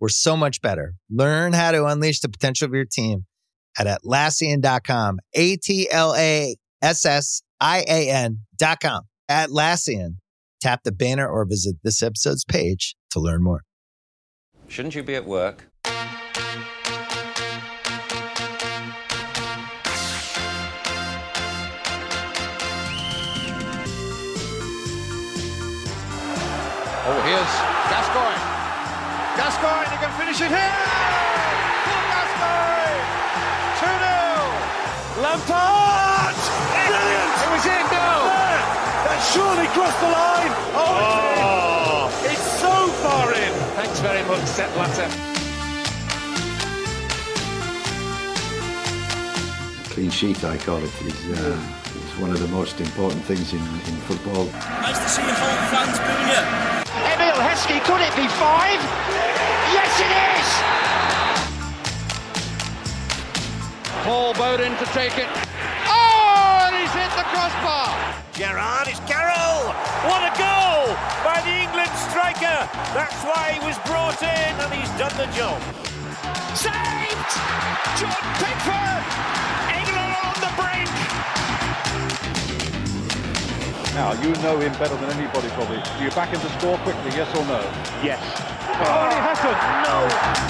we're so much better. Learn how to unleash the potential of your team at Atlassian.com. A T L A S S I A N.com. Atlassian. Tap the banner or visit this episode's page to learn more. Shouldn't you be at work? He can finish it here! Paul Gascoigne! 2 0! Lampard! Brilliant! It was in, no! That surely crossed the line! Oh, it's, it's so far in! Thanks very much, Sepp Blatter. clean sheet, I call it, is, uh, is one of the most important things in, in football. Nice to see whole fans booing you. Emile Heskey, could it be five? Yes, it is! Paul Bowden to take it. Oh, and he's hit the crossbar! Gerrard is Carroll! What a goal by the England striker! That's why he was brought in and he's done the job. Saved! Jordan Pickford! England on the brink! Now, you know him better than anybody probably. Do you back him to score quickly, yes or no? Yes. Oh, ah. and! No!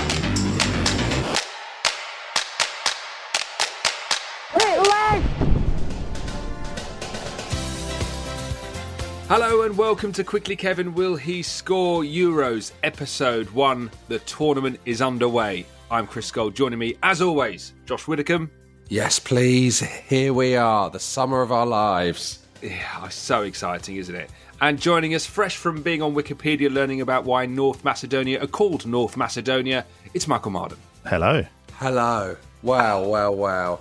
Hello and welcome to Quickly Kevin Will He Score Euros episode 1. The tournament is underway. I'm Chris Gold. Joining me, as always, Josh Widdicombe. Yes, please. Here we are, the summer of our lives. Yeah, it's so exciting, isn't it? And joining us, fresh from being on Wikipedia learning about why North Macedonia are called North Macedonia, it's Michael Marden. Hello. Hello. Wow, wow, wow.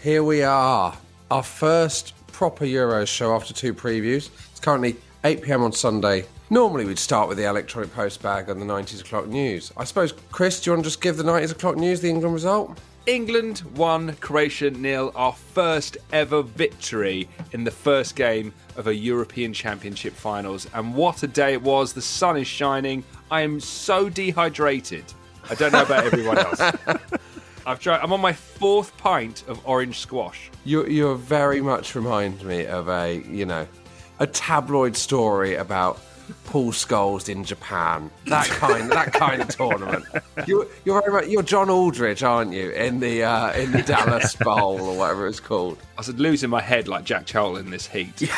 Here we are, our first proper Euros show after two previews. It's currently 8 pm on Sunday. Normally, we'd start with the electronic postbag and the 90s o'clock news. I suppose, Chris, do you want to just give the 90s o'clock news the England result? England won, Croatia nil, our first ever victory in the first game of a European Championship finals. And what a day it was. The sun is shining. I am so dehydrated. I don't know about everyone else. I've tried, I'm on my fourth pint of orange squash. You you very much remind me of a you know a tabloid story about Paul Scholes in Japan. That kind that kind of tournament. You, you're very much, you're John Aldridge, aren't you? In the uh, in the Dallas Bowl or whatever it's called. I said losing my head like Jack Charlton in this heat.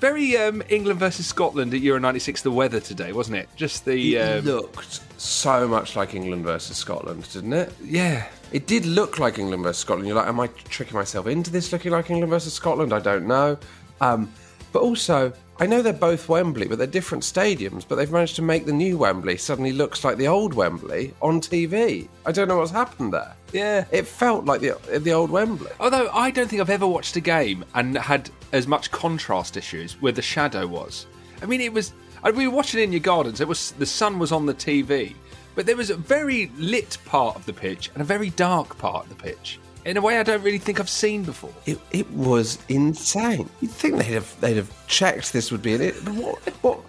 Very um, England versus Scotland at Euro 96, the weather today, wasn't it? Just the. It Um, looked so much like England versus Scotland, didn't it? yeah. It did look like England versus Scotland. You're like, am I tricking myself into this looking like England versus Scotland? I don't know. Um, but also, I know they're both Wembley, but they're different stadiums. But they've managed to make the new Wembley suddenly looks like the old Wembley on TV. I don't know what's happened there. Yeah. It felt like the the old Wembley. Although I don't think I've ever watched a game and had as much contrast issues where the shadow was. I mean, it was. I- We were watching it in your gardens. It was the sun was on the TV, but there was a very lit part of the pitch and a very dark part of the pitch. In a way, I don't really think I've seen before. It, it was insane. You'd think they'd have they'd have checked this would be in it. But what, what?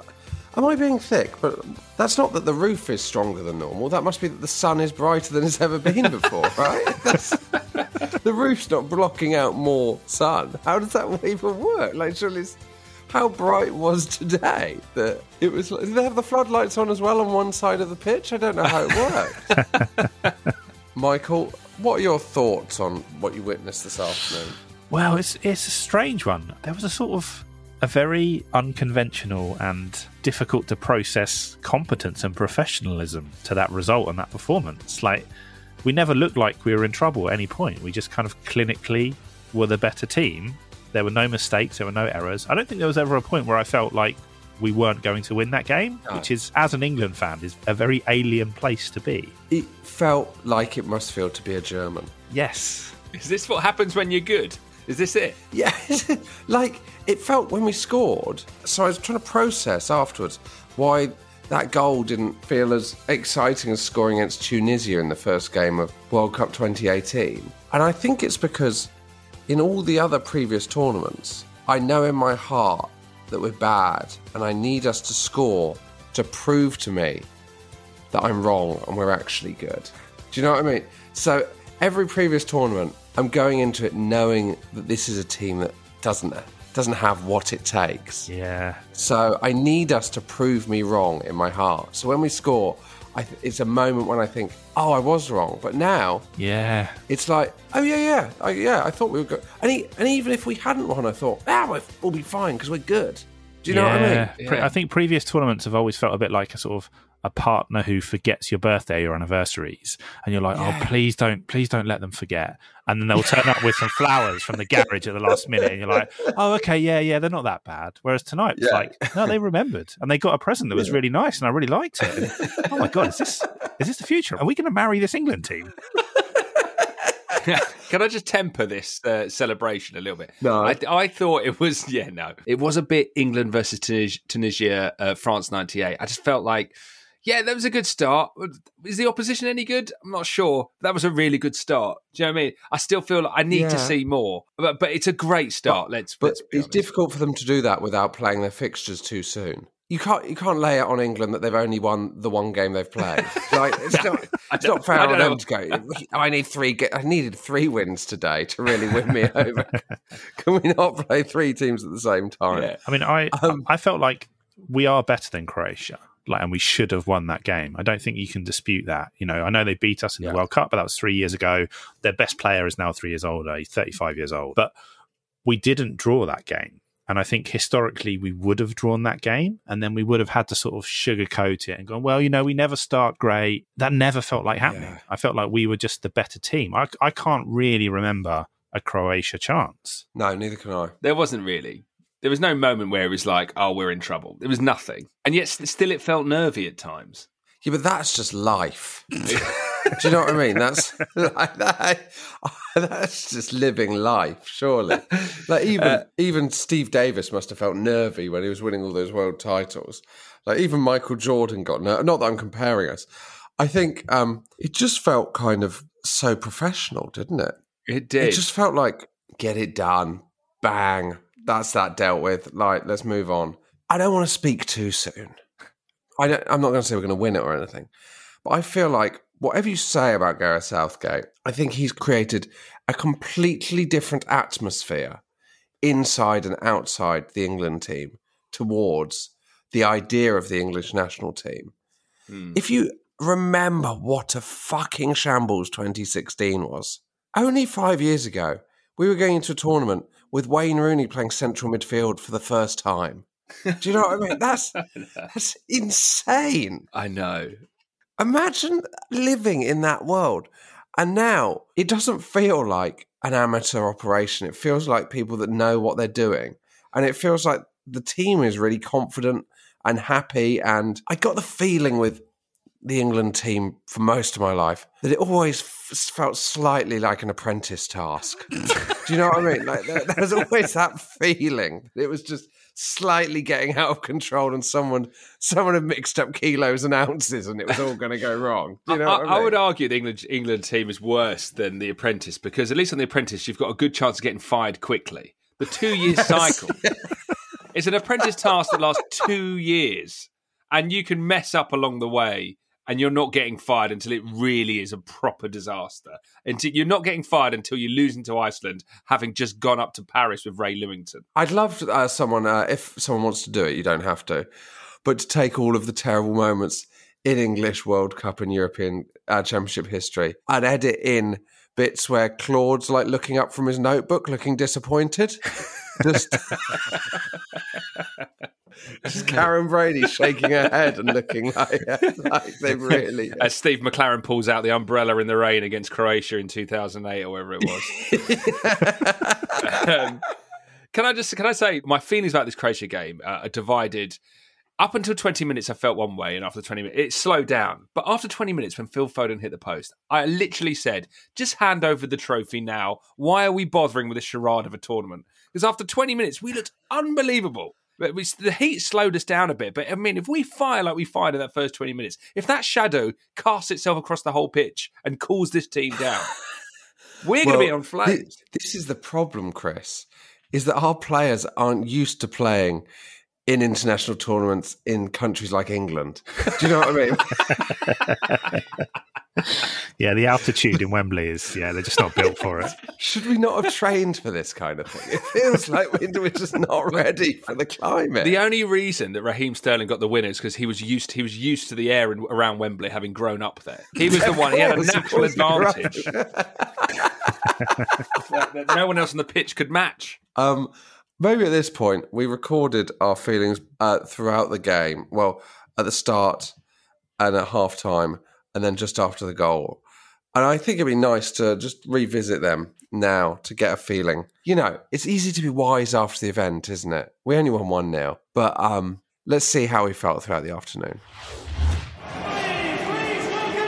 Am I being thick? But that's not that the roof is stronger than normal. That must be that the sun is brighter than it's ever been before, right? That's, the roof's not blocking out more sun. How does that even work? Like, surely, it's, how bright was today that it was? Did they have the floodlights on as well on one side of the pitch? I don't know how it worked. Michael, what are your thoughts on what you witnessed this afternoon? Well, it's it's a strange one. There was a sort of a very unconventional and difficult to process competence and professionalism to that result and that performance. Like we never looked like we were in trouble at any point. We just kind of clinically were the better team. There were no mistakes, there were no errors. I don't think there was ever a point where I felt like we weren't going to win that game, No. which is, as an England fan, is a very alien place to be. It felt like it must feel to be a German. Yes. Is this what happens when you're good? Is this it? Yeah, like it felt when we scored. So I was trying to process afterwards why that goal didn't feel as exciting as scoring against Tunisia in the first game of World Cup 2018. And I think it's because in all the other previous tournaments, I know in my heart that we're bad and I need us to score to prove to me that I'm wrong and we're actually good. Do you know what I mean? So every previous tournament, I'm going into it knowing that this is a team that doesn't doesn't have what it takes. Yeah. So I need us to prove me wrong in my heart. So when we score, th- it's a moment when I think, oh, I was wrong. But now Yeah. it's like, oh yeah, yeah, I, yeah. I thought we were good. And, e and even if we hadn't won, I thought, ah, we'll- we'll be fine because we're good. Do you know what I mean? Yeah. Pre- I think previous tournaments have always felt a bit like a sort of a partner who forgets your birthday or anniversaries, and you're like, Yeah. "Oh, please don't, please don't let them forget." And then they'll turn up with some flowers from the garage at the last minute, and you're like, "Oh, okay, yeah, yeah, they're not that bad." Whereas tonight, it's Yeah. like, no, they remembered, and they got a present that was really nice, and I really liked it. And, oh my god, is this is this the future? Are we going to marry this England team? Can I just temper this uh, celebration a little bit? No. I, I thought it was, yeah, no. It was a bit England versus Tunis- Tunisia, uh, France 98. I just felt like, yeah, that was a good start. Is the opposition any good? I'm not sure. That was a really good start. Do you know what I mean? I still feel like I need to see more, but, but it's a great start. let's, But let's it's honest. difficult for them to do that without playing their fixtures too soon. You can't you can't lay it on England that they've only won the one game they've played. Like it's not it's not fair I on them to go. I need three. I needed three wins today to really win me over. Can we not play three teams at the same time? Yeah. I mean, I Um, I felt like we are better than Croatia. Like, and we should have won that game. I don't think you can dispute that. You know, I know they beat us in Yeah. the World Cup, but that was three years ago. Their best player is now three years older. He's 35 years old. But we didn't draw that game. And I think historically we would have drawn that game and then we would have had to sort of sugarcoat it and gone, well, you know, we never start great. That never felt like happening. Yeah. I felt like we were just the better team. I, I can't really remember a Croatia chance. No, neither can I. There wasn't really. There was no moment where it was like, oh, we're in trouble. There was nothing. And yet, still, it felt nervy at times. Yeah, but that's just life. Do you know what I mean? That's like that, that's just living life, surely. Like even Uh, even Steve Davis must have felt nervy when he was winning all those world titles. Like even Michael Jordan got nervy. Not that I'm comparing us. I think um, it just felt kind of so professional, didn't it? It did. It just felt like get it done, bang. That's that dealt with. Like let's move on. I don't want to speak too soon. I don't, I'm not going to say we're going to win it or anything, but I feel like whatever you say about Gareth Southgate, I think he's created a completely different atmosphere inside and outside the England team towards the idea of the English national team. Hmm. If you remember what a fucking shambles 2016 was, only five years ago, we were going into a tournament with Wayne Rooney playing central midfield for the first time. Do you know what I mean? That's that's insane. I know. Imagine living in that world. And now it doesn't feel like an amateur operation. It feels like people that know what they're doing. And it feels like the team is really confident and happy. And I got the feeling with the England team for most of my life that it always f- felt slightly like an apprentice task. Do you know what I mean? Like there, there's always that feeling. that It was just slightly getting out of control, and someone someone had mixed up kilos and ounces, and it was all going to go wrong. Do you know I, what I, I mean? would argue the England England team is worse than the Apprentice because at least on the Apprentice you've got a good chance of getting fired quickly. The two year cycle. It's an apprentice task that lasts two years, and you can mess up along the way, and you're not getting fired until it really is a proper disaster. Until you're not getting fired until you're losing to Iceland, having just gone up to Paris with Ray Lewington. I'd love uh, someone, uh, if someone wants to do it, you don't have to, but to take all of the terrible moments in English World Cup and European uh, Championship history and edit in bits where Claude's like looking up from his notebook, looking disappointed. Just, just Karren Brady shaking her head and looking like, like they've really. As Steve McClaren pulls out the umbrella in the rain against Croatia in 2008 or whatever it was. um, can I just can I say my feelings about this Croatia game uh, are divided Up until 20 minutes, I felt one way, and after 20 minutes, it slowed down. But after 20 minutes, when Phil Foden hit the post, I literally said, just hand over the trophy now. Why are we bothering with a charade of a tournament? Because after 20 minutes, we looked unbelievable. But we, the heat slowed us down a bit. But I mean, if we fire like we fired in that first 20 minutes, if that shadow casts itself across the whole pitch and cools this team down, we're Well, going to be on flames. thi- This is the problem, Chris, is that our players aren't used to playing in international tournaments in countries like England. Do you know what I mean? Yeah, the altitude in Wembley is yeah, they're just not built for it. Should we not have trained for this kind of thing? It feels like we're we're just not ready for the climate. The only reason that Raheem Sterling got the win is because he was used he was used to the air in, around Wembley, having grown up there. He was the one. He had a natural advantage that, that no one else on the pitch could match. Um, maybe at this point we recorded our feelings uh, throughout the game. Well, at the start and at half time, and then just after the goal. And I think it'd be nice to just revisit them now to get a feeling. You know, it's easy to be wise after the event, isn't it? We only won one now, but um, let's see how we felt throughout the afternoon.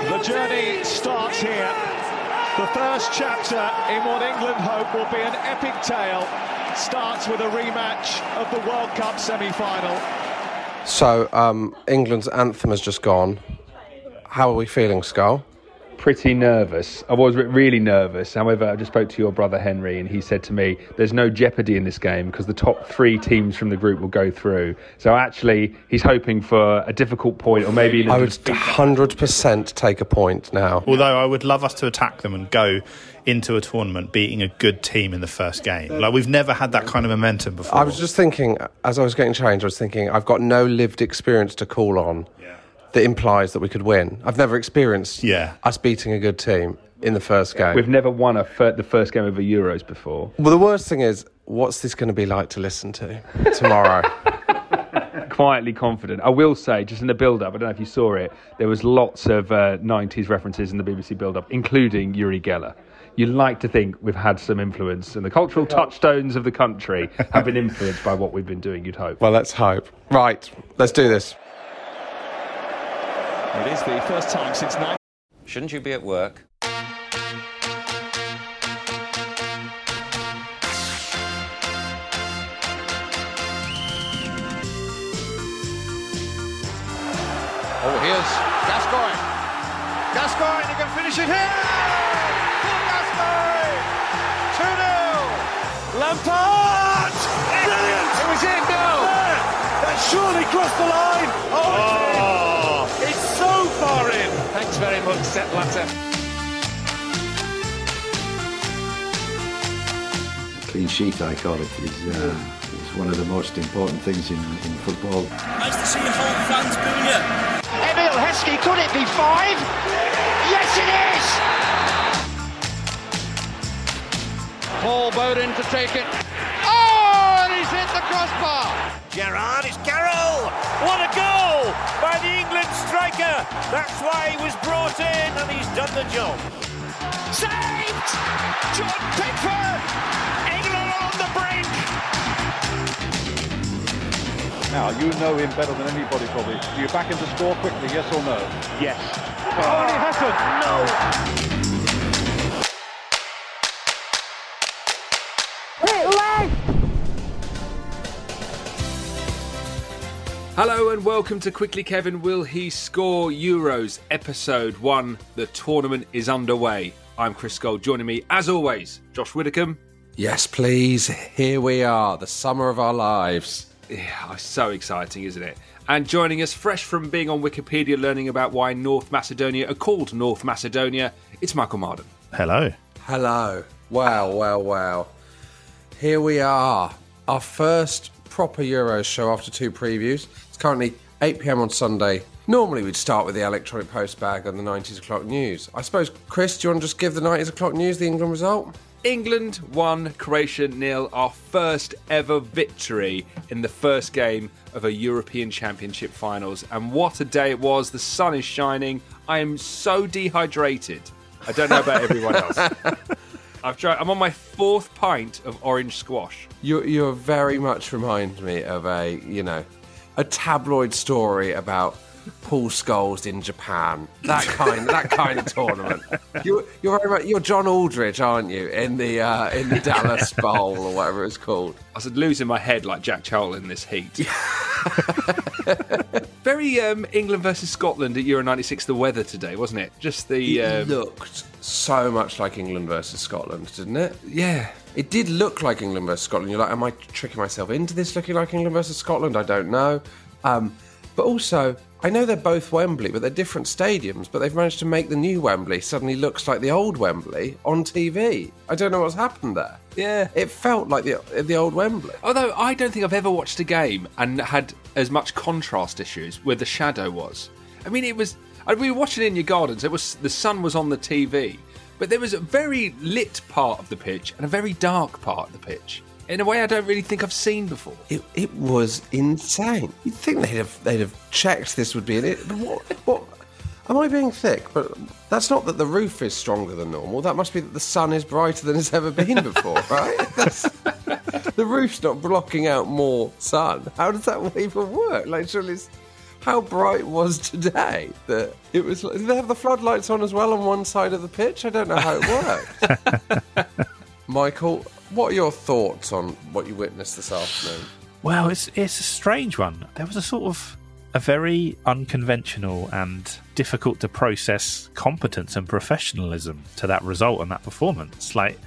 The journey starts here. The first chapter in what England hope will be an epic tale starts with a rematch of the World Cup semi-final. So, um, England's anthem has just gone. How are we feeling, Scull? Pretty nervous. I was really nervous. However, I just spoke to your brother Henry, and he said to me, "There's no jeopardy in this game because the top three teams from the group will go through." So actually, he's hoping for a difficult point, or maybe I would 100% take a point now. Although I would love us to attack them and go into a tournament beating a good team in the first game. Like we've never had that kind of momentum before. I was just thinking, as I was getting changed, I was thinking, I've got no lived experience to call on that implies that we could win. I've never experienced Yeah. us beating a good team in the first game. We've never won a fir- the first game of a Euros before. well, the worst thing is, what's this going to be like to listen to tomorrow? quietly confident. I will say, just in the build-up, I don't know if you saw it, there was lots of uh, 90s references in the BBC build-up, including Uri Geller. You like to think we've had some influence, and the cultural touchstones of the country have been influenced by what we've been doing. You'd hope. well, let's hope. Right, let's do this. It is the first time since nine. Shouldn't you be at work? Oh, here's Gascoigne. Gascoigne, he can finish it here! Surely crossed the line! Oh, it's! It's so far in! Thanks very much, Sepp Blatter. Clean sheet, I call it, is, uh, is one of the most important things in, in football. Nice to see home fans booing you. Emile Heskey, could it be five? Yes, it is! Paul Bowden to take it. Oh, and he's hit the crossbar. Gerrard, it's Carroll! What a goal by the England striker! That's why he was brought in and he's done the job. Saved! Jordan Pickford! England on the brink! Now, you know him better than anybody, probably. Do you back him to score quickly, yes or no? Yes. Oh, and he hasn't! No! Hello and welcome to Quickly Kevin Will He Score Euros episode 1. The tournament is underway. I'm Chris Gold. Joining me, as always, Josh Widdicombe. Yes, please. Here we are, the summer of our lives. Yeah, so exciting, isn't it? And joining us, fresh from being on Wikipedia learning about why North Macedonia are called North Macedonia, it's Michael Marden. Hello. Hello. Wow, wow, wow. Here we are. Our first proper Euros show after two previews. It's currently 8 pm on Sunday. Normally we'd start with the electronic postbag and the 90s o'clock news. I suppose, Chris, do you want to just give the 90s o'clock news, the England result? England won, Croatia nil, our first ever victory in the first game of a European Championship finals. And what a day it was. The sun is shining. I am so dehydrated. I don't know about everyone else. I've tried, I'm on my fourth pint of orange squash. You you very much remind me of a, you know, a tabloid story about Paul Scholes in Japan. That kind, that kind of tournament. You're you're, you're John Aldridge, aren't you? In the uh, in the Dallas Bowl or whatever it's called. I was losing my head like Jack Charlton in this heat. Very um, England versus Scotland at Euro '96. The weather today, wasn't it? Just the It um, looked so much like England versus Scotland, didn't it? Yeah. It did look like England versus Scotland. You're like, am I tricking myself into this looking like England versus Scotland? I don't know. Um, but also, I know they're both Wembley, but they're different stadiums. But they've managed to make the new Wembley suddenly looks like the old Wembley on TV. I don't know what's happened there. Yeah. It felt like the the old Wembley. Although I don't think I've ever watched a game and had as much contrast issues where the shadow was. I mean, it was. We were watching it in your gardens. It was the sun was on the TV, but there was a very lit part of the pitch and a very dark part of the pitch in a way I don't really think I've seen before. It, it was insane. You'd think they'd have they'd have checked this would be in it. But what what am I being thick? But that's not that the roof is stronger than normal. That must be that the sun is brighter than it's ever been before, right? The roof's not blocking out more sun. How does that even work? Like surely it's, how bright was today that it was did they have the floodlights on as well on one side of the pitch? I don't know how it worked. Michael, what are your thoughts on what you witnessed this afternoon? Well, it's it's a strange one. There was a sort of a very unconventional and difficult to process competence and professionalism to that result and that performance. Like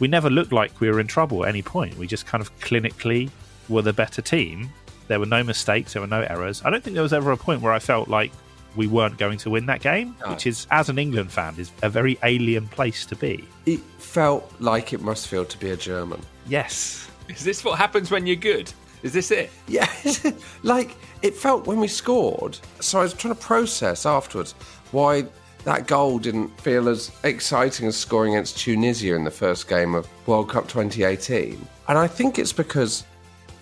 we never looked like we were in trouble at any point. We just kind of clinically were the better team. There were no mistakes, there were no errors. I don't think there was ever a point where I felt like we weren't going to win that game, No. which is as an England fan is a very alien place to be. It felt like it must feel to be a German. Yes. Is this what happens when you're good? Is this it? Yeah, like it felt when we scored. So I was trying to process afterwards why that goal didn't feel as exciting as scoring against Tunisia in the first game of World Cup 2018. And I think it's because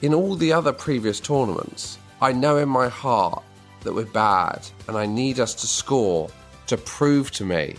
in all the other previous tournaments, I know in my heart that we're bad and I need us to score to prove to me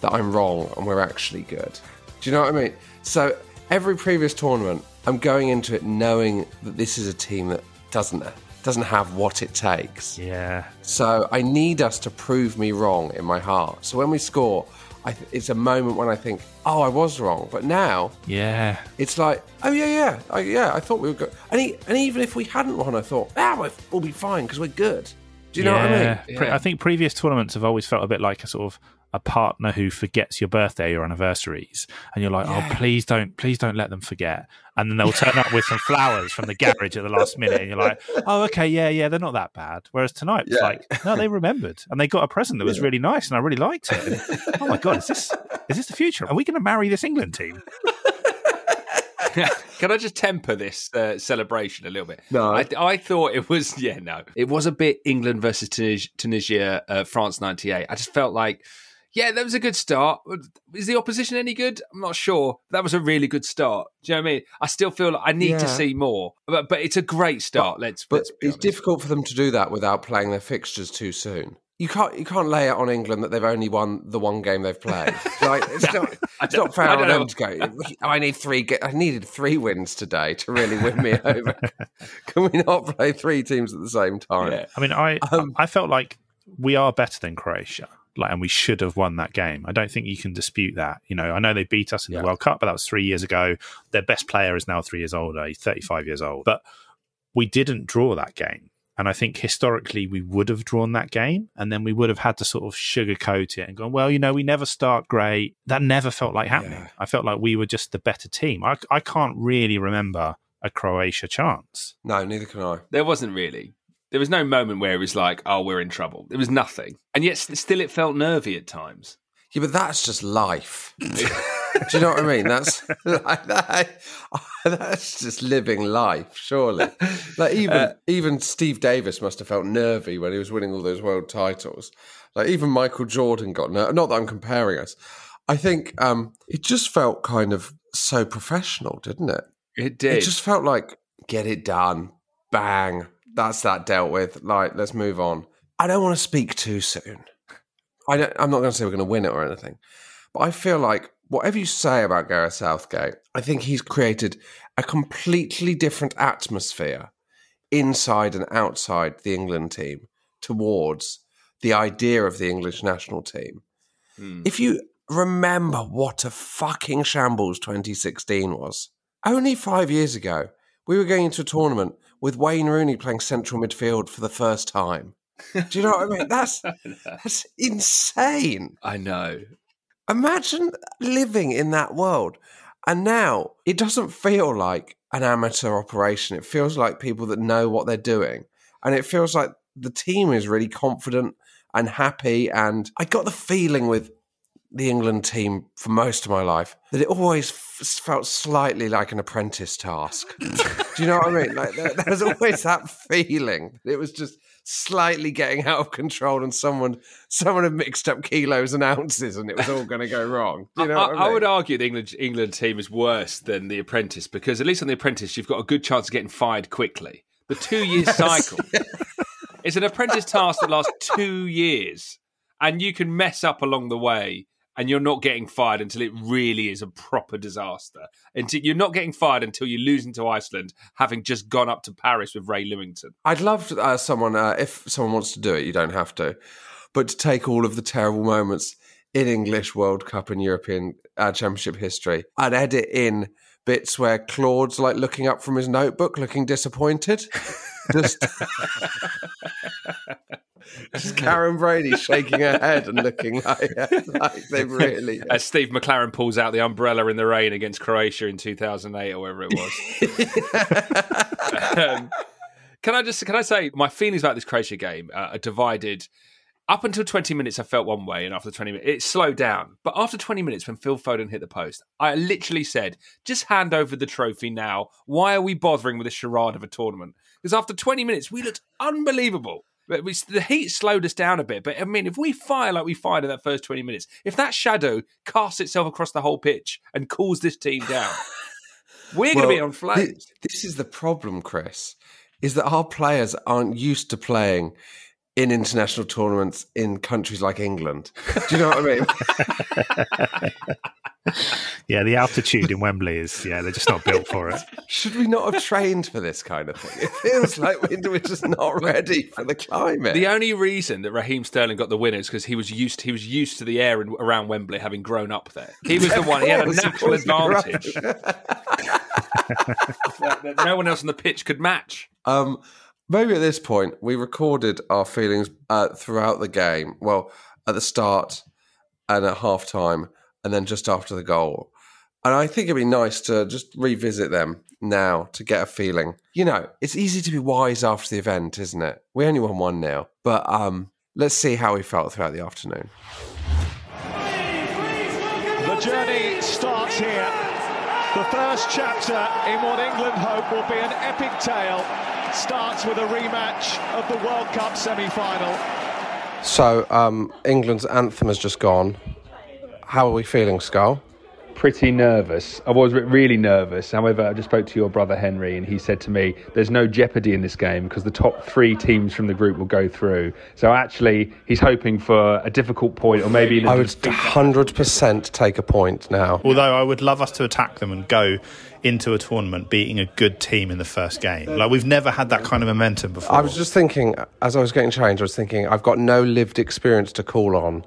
that I'm wrong and we're actually good. Do you know what I mean? So every previous tournament, I'm going into it knowing that this is a team that doesn't doesn't have what it takes. Yeah. So I need us to prove me wrong in my heart. So when we score, th- it's a moment when I think, oh, I was wrong. But now Yeah. it's like, oh yeah, yeah, I, yeah. I thought we were good. And, e and even if we hadn't won, I thought, ah, we'll- we'll be fine because we're good. Do you know what I mean? Yeah. Pre- I think previous tournaments have always felt a bit like a sort of a partner who forgets your birthday or anniversaries, and you're like, Yeah. oh, please don't, please don't let them forget. And then they'll turn up with some flowers from the garage at the last minute, and you're like, oh, okay, yeah, yeah, they're not that bad. Whereas tonight, it's Yeah. like, no, they remembered, and they got a present that was really nice, and I really liked it. And, oh my god, is this is this the future? Are we going to marry this England team? Can I just temper this uh, celebration a little bit? No. I, I thought it was yeah, no, it was a bit England versus Tunis- Tunisia, uh, France '98. I just felt like. Yeah, that was a good start. Is the opposition any good? I'm not sure. That was a really good start. Do you know what I mean? I still feel like I need to see more, but but it's a great start. let's But let's it's honest. difficult for them to do that without playing their fixtures too soon. You can't you can't lay it on England that they've only won the one game they've played. Like it's not it's don't- fair I on them to go. I need three. I needed three wins today to really win me over. Can we not play three teams at the same time? Yeah. I mean, I Um, I felt like we are better than Croatia, like, and we should have won that game. I don't think you can dispute that. You know, I know they beat us in Yeah. the World Cup, but that was three years ago. Their best player is now three years older. He's thirty five years old, but we didn't draw that game. And I think historically we would have drawn that game, and then we would have had to sort of sugarcoat it and gone, well, you know, we never start great. That never felt like happening. Yeah. I felt like we were just the better team. I, I can't really remember a Croatia chance. No, neither can I. There wasn't really. There was no moment where it was like, "Oh, we're in trouble." There was nothing, and yet still it felt nervy at times. Yeah, but that's just life. Do you know what I mean? That's like that, that's just living life, surely. Like even Uh, even Steve Davis must have felt nervy when he was winning all those world titles. Like even Michael Jordan got nervy. Not that I'm comparing us. I think um, it just felt kind of so professional, didn't it? It did. It just felt like get it done, bang. That's that dealt with. Like let's move on. I don't want to speak too soon. I don't, I'm not going to say we're going to win it or anything, but I feel like whatever you say about Gareth Southgate, I think he's created a completely different atmosphere inside and outside the England team towards the idea of the English national team. Hmm. If you remember what a fucking shambles 2016 was, only five years ago, we were going into a tournament with Wayne Rooney playing central midfield for the first time. Do you know what I mean? That's that's insane. I know. Imagine living in that world. And now it doesn't feel like an amateur operation. It feels like people that know what they're doing. And it feels like the team is really confident and happy. And I got the feeling with the England team for most of my life that it always f- felt slightly like an apprentice task. Do you know what I mean? Like there, there's always that feeling. It was just slightly getting out of control, and someone someone had mixed up kilos and ounces, and it was all going to go wrong. Do you know I, what I, I mean? would argue the England England team is worse than the Apprentice because at least on the Apprentice you've got a good chance of getting fired quickly. The two year cycle it's an apprentice task that lasts two years, and you can mess up along the way. And you're not getting fired until it really is a proper disaster. Until you're not getting fired until you lose to Iceland, having just gone up to Paris with Ray Lewington. I'd love uh, someone, uh, if someone wants to do it, you don't have to, but to take all of the terrible moments in English World Cup and European uh, Championship history and edit in bits where Claude's like looking up from his notebook, looking disappointed. Just, just Karren Brady shaking her head and looking like, like they really. As Steve McClaren pulls out the umbrella in the rain against Croatia in 2008 or whatever it was. um, can I just can I say my feelings about this Croatia game uh, are divided. Up until 20 minutes, I felt one way, and after 20 minutes, it slowed down. But after 20 minutes, when Phil Foden hit the post, I literally said, just hand over the trophy now. Why are we bothering with a charade of a tournament? Because after 20 minutes, we looked unbelievable. But we, the heat slowed us down a bit. But I mean, if we fire like we fired in that first 20 minutes, if that shadow casts itself across the whole pitch and cools this team down, we're going to be on flames. thi- This is the problem, Chris, is that our players aren't used to playing in international tournaments in countries like England. Do you know what I mean? Yeah, the altitude in Wembley is yeah, they're just not built for it. Should we not have trained for this kind of thing? It feels like we're we're just not ready for the climate. The only reason that Raheem Sterling got the win is because he was used he was used to the air in, around Wembley, having grown up there. He was the one. He had a natural advantage that, that no one else on the pitch could match. Um, maybe at this point we recorded our feelings uh, throughout the game. Well, at the start and at half time, and then just after the goal. And I think it'd be nice to just revisit them now to get a feeling. You know, it's easy to be wise after the event, isn't it? We only won one now, but um, let's see how we felt throughout the afternoon. The journey starts here. The first chapter in what England hope will be an epic tale starts with a rematch of the World Cup semi final. So, um, England's anthem has just gone. How are we feeling, Scull? Pretty nervous. I was really nervous. However, I just spoke to your brother Henry, and he said to me, "There's no jeopardy in this game because the top three teams from the group will go through." So actually, he's hoping for a difficult point, or maybe I would 100% take a point now. Although I would love us to attack them and go into a tournament beating a good team in the first game. Like we've never had that kind of momentum before. I was just thinking, as I was getting changed, I was thinking, I've got no lived experience to call on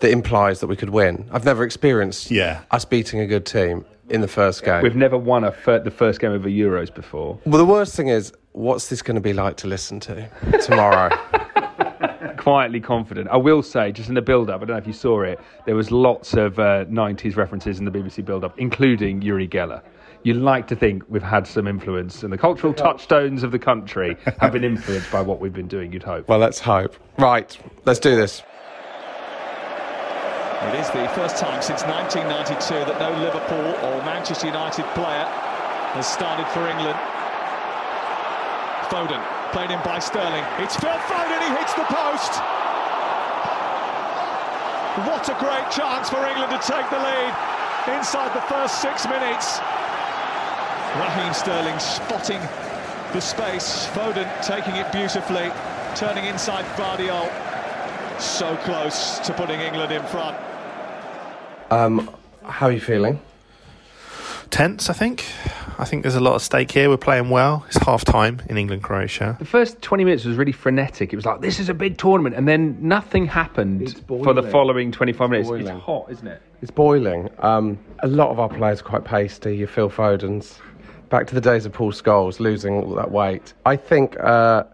that implies that we could win. I've never experienced Yeah. us beating a good team in the first game. We've never won a fir- the first game of a Euros before. well, the worst thing is, what's this going to be like to listen to tomorrow? quietly confident. I will say, just in the build-up, I don't know if you saw it, there was lots of uh, 90s references in the BBC build-up, including Uri Geller. You like to think we've had some influence, and the cultural touchstones of the country have been influenced by what we've been doing. You'd hope. well, let's hope. Right, let's do this. It is the first time since 1992 that no Liverpool or Manchester United player has started for England. Foden, played in by Sterling. It's Phil Foden, he hits the post. What a great chance for England to take the lead inside the first six minutes. Raheem Sterling spotting the space. Foden taking it beautifully, turning inside Gvardiol. So close to putting England in front. Um, how are you feeling? tense, I think. I think there's a lot at stake here. We're playing well. It's half time in England Croatia. The first 20 minutes was really frenetic. It was like, this is a big tournament. And then nothing happened for the following 25 minutes. boiling. It's hot, isn't it? It's boiling. Um, a lot of our players are quite pasty. You feel Fodens. Back to the days of Paul Scholes losing all that weight. I think. Uh,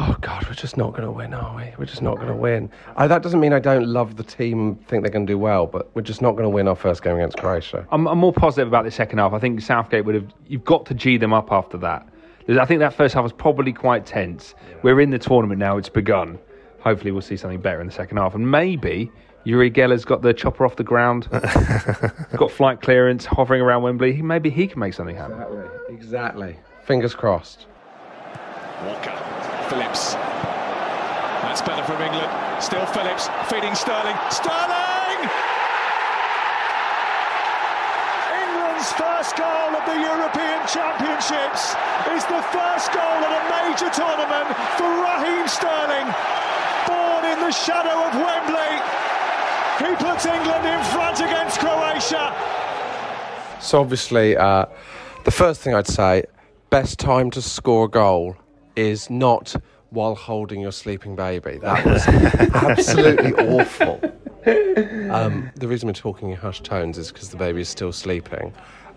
oh God, we're just not going to win, are we? We're just not going to win. I, that doesn't mean I don't love the team, think they're going to do well, but we're just not going to win our first game against Croatia. I'm, I'm more positive about the second half. I think Southgate would have. You've got to G them up after that. I think that first half was probably quite tense. We're in the tournament now, it's begun. Hopefully, we'll see something better in the second half. And maybe Uri Geller's got the chopper off the ground, got flight clearance, hovering around Wembley. Maybe he can make something happen. Exactly. Fingers crossed. Walker, Phillips. That's better from England. Still Phillips feeding Sterling. Sterling! England's first goal of the European Championships is the first goal at a major tournament for Raheem Sterling. Born in the shadow of Wembley, he puts England in front against Croatia. So obviously, uh, the first thing I'd say, best time to score a goal is not while holding your sleeping baby. That was absolutely awful. Um, the reason we're talking in hushed tones is because the baby is still sleeping.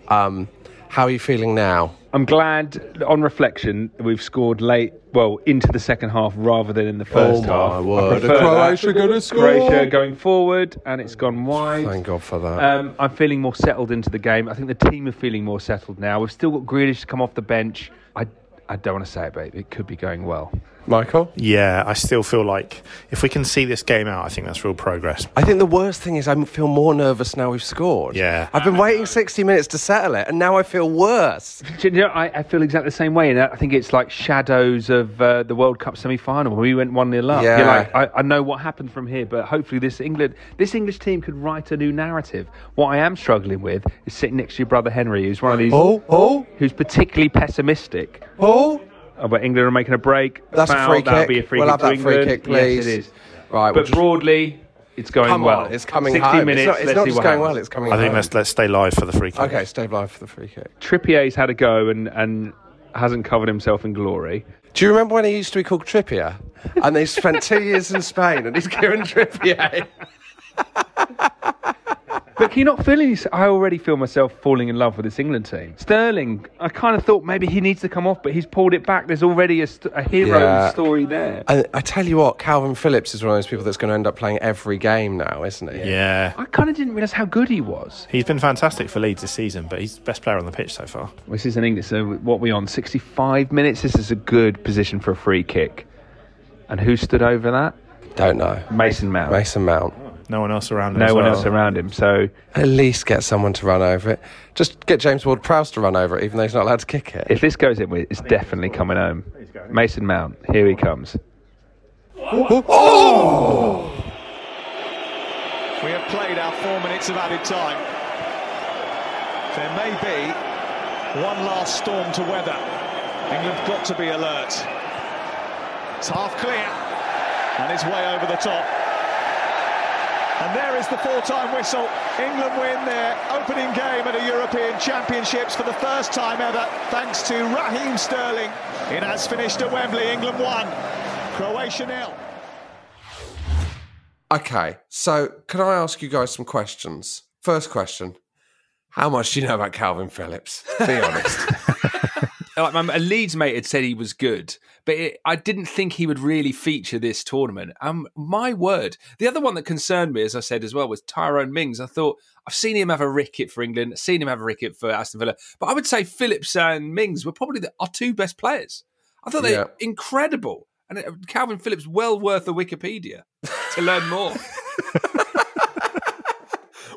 Um, how are you feeling now? I'm glad, on reflection, we've scored late, well, into the second half rather than in the first Oh, my half. I word. Croatia gonna score? Croatia going forward, and it's gone wide. Thank God for that. Um, I'm feeling more settled into the game. I think the team are feeling more settled now. We've still got Grealish to come off the bench. I, I don't want to say it, but it could be going well. Michael? Yeah, I still feel like if we can see this game out, I think that's real progress. I think the worst thing is I feel more nervous now we've scored. Yeah. I've been waiting 60 minutes to settle it, and now I feel worse. Do you know, I, I feel exactly the same way, and I think it's like shadows of uh, the World Cup semi-final when we went one 0 up. Yeah. You're like, I, I know what happened from here, but hopefully this England, this English team could write a new narrative. What I am struggling with is sitting next to your brother Henry, who's one of these, Oh, oh. who's particularly pessimistic. Oh, Uh, About England are making a break. That's a foul, free That'll kick. be a free We'll kick have to that free kick, please. Yes, it is. Right, we'll but just- broadly, it's going come well. on, it's coming 60 home. minutes. it's not, it's let's not see just going happens. well, it's coming I think home. let's let's stay live for the free kick. Okay, stay live for the free kick. Trippier's had a go and, and hasn't covered himself in glory. Do you remember when he used to be called Trippier? And they spent two years in Spain, and he's Kieran Trippier. But can you not feel any? I already feel myself falling in love with this England team. Sterling, I kind of thought maybe he needs to come off, but he's pulled it back. There's already a, st- a hero Yeah. story there. And I tell you what, Kalvin Phillips is one of those people that's going to end up playing every game now, isn't he? Yeah. I kind of didn't realise how good he was. He's been fantastic for Leeds this season, but he's the best player on the pitch so far. This is an English. So what we on? 65 minutes. This is a good position for a free kick. And who stood over that? Don't know. Mason Mount. Mason Mount. No one else around him. No as one well. else around him. So At least get someone to run over it. Just get James Ward-Prowse to run over it, even though he's not allowed to kick it. if this goes in, it's definitely coming home. Mason Mount. Here he comes. Oh! We have played our four minutes of added time. There may be one last storm to weather. England got to be alert. It's half clear and it's way over the top. And there is the four-time whistle. England win their opening game at a European Championships for the first time ever, thanks to Raheem Sterling. It has finished at Wembley. England won. Croatia nil. Okay, so can I ask you guys some questions? First question How much do you know about Kalvin Phillips? Be honest. like my, a Leeds mate had said he was good, but it, I didn't think he would really feature this tournament. Um, my word. The other one that concerned me, as I said as well, was Tyrone Mings. I thought I've seen him have a ricket for England, seen him have a ricket for Aston Villa, but I would say Phillips and Mings were probably the, our two best players. I thought they Yeah. were incredible, and uh, Kalvin Phillips well worth a Wikipedia to learn more.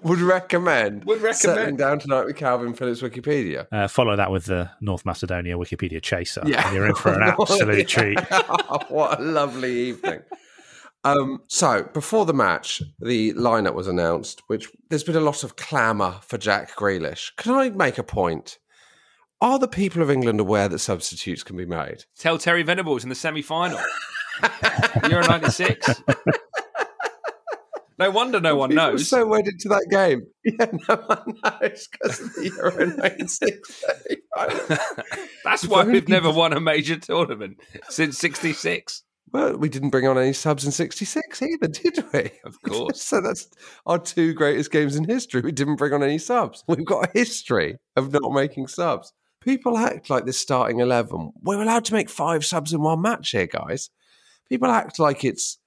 Would recommend, Would recommend. settling down tonight with Kalvin Phillips Wikipedia. Uh, follow that with the North Macedonia Wikipedia chaser. Yeah. And you're in for an absolute treat. what a lovely evening. Um, so, before the match, the lineup was announced, which there's been a lot of clamour for Jack Grealish. Can I make a point? Are the people of England aware that substitutes can be made? Tell Terry Venables in the semi final. Euro 96. No wonder no one People knows. so wedded to that game. Yeah, no one knows because of the Euro 1960. That's why we've never won a major tournament since '66. Well, we didn't bring on any subs in 66 either, did we? Of course. so that's our two greatest games in history. We didn't bring on any subs. We've got a history of not making subs. People act like this starting 11. We're allowed to make five subs in one match here, guys. People act like it's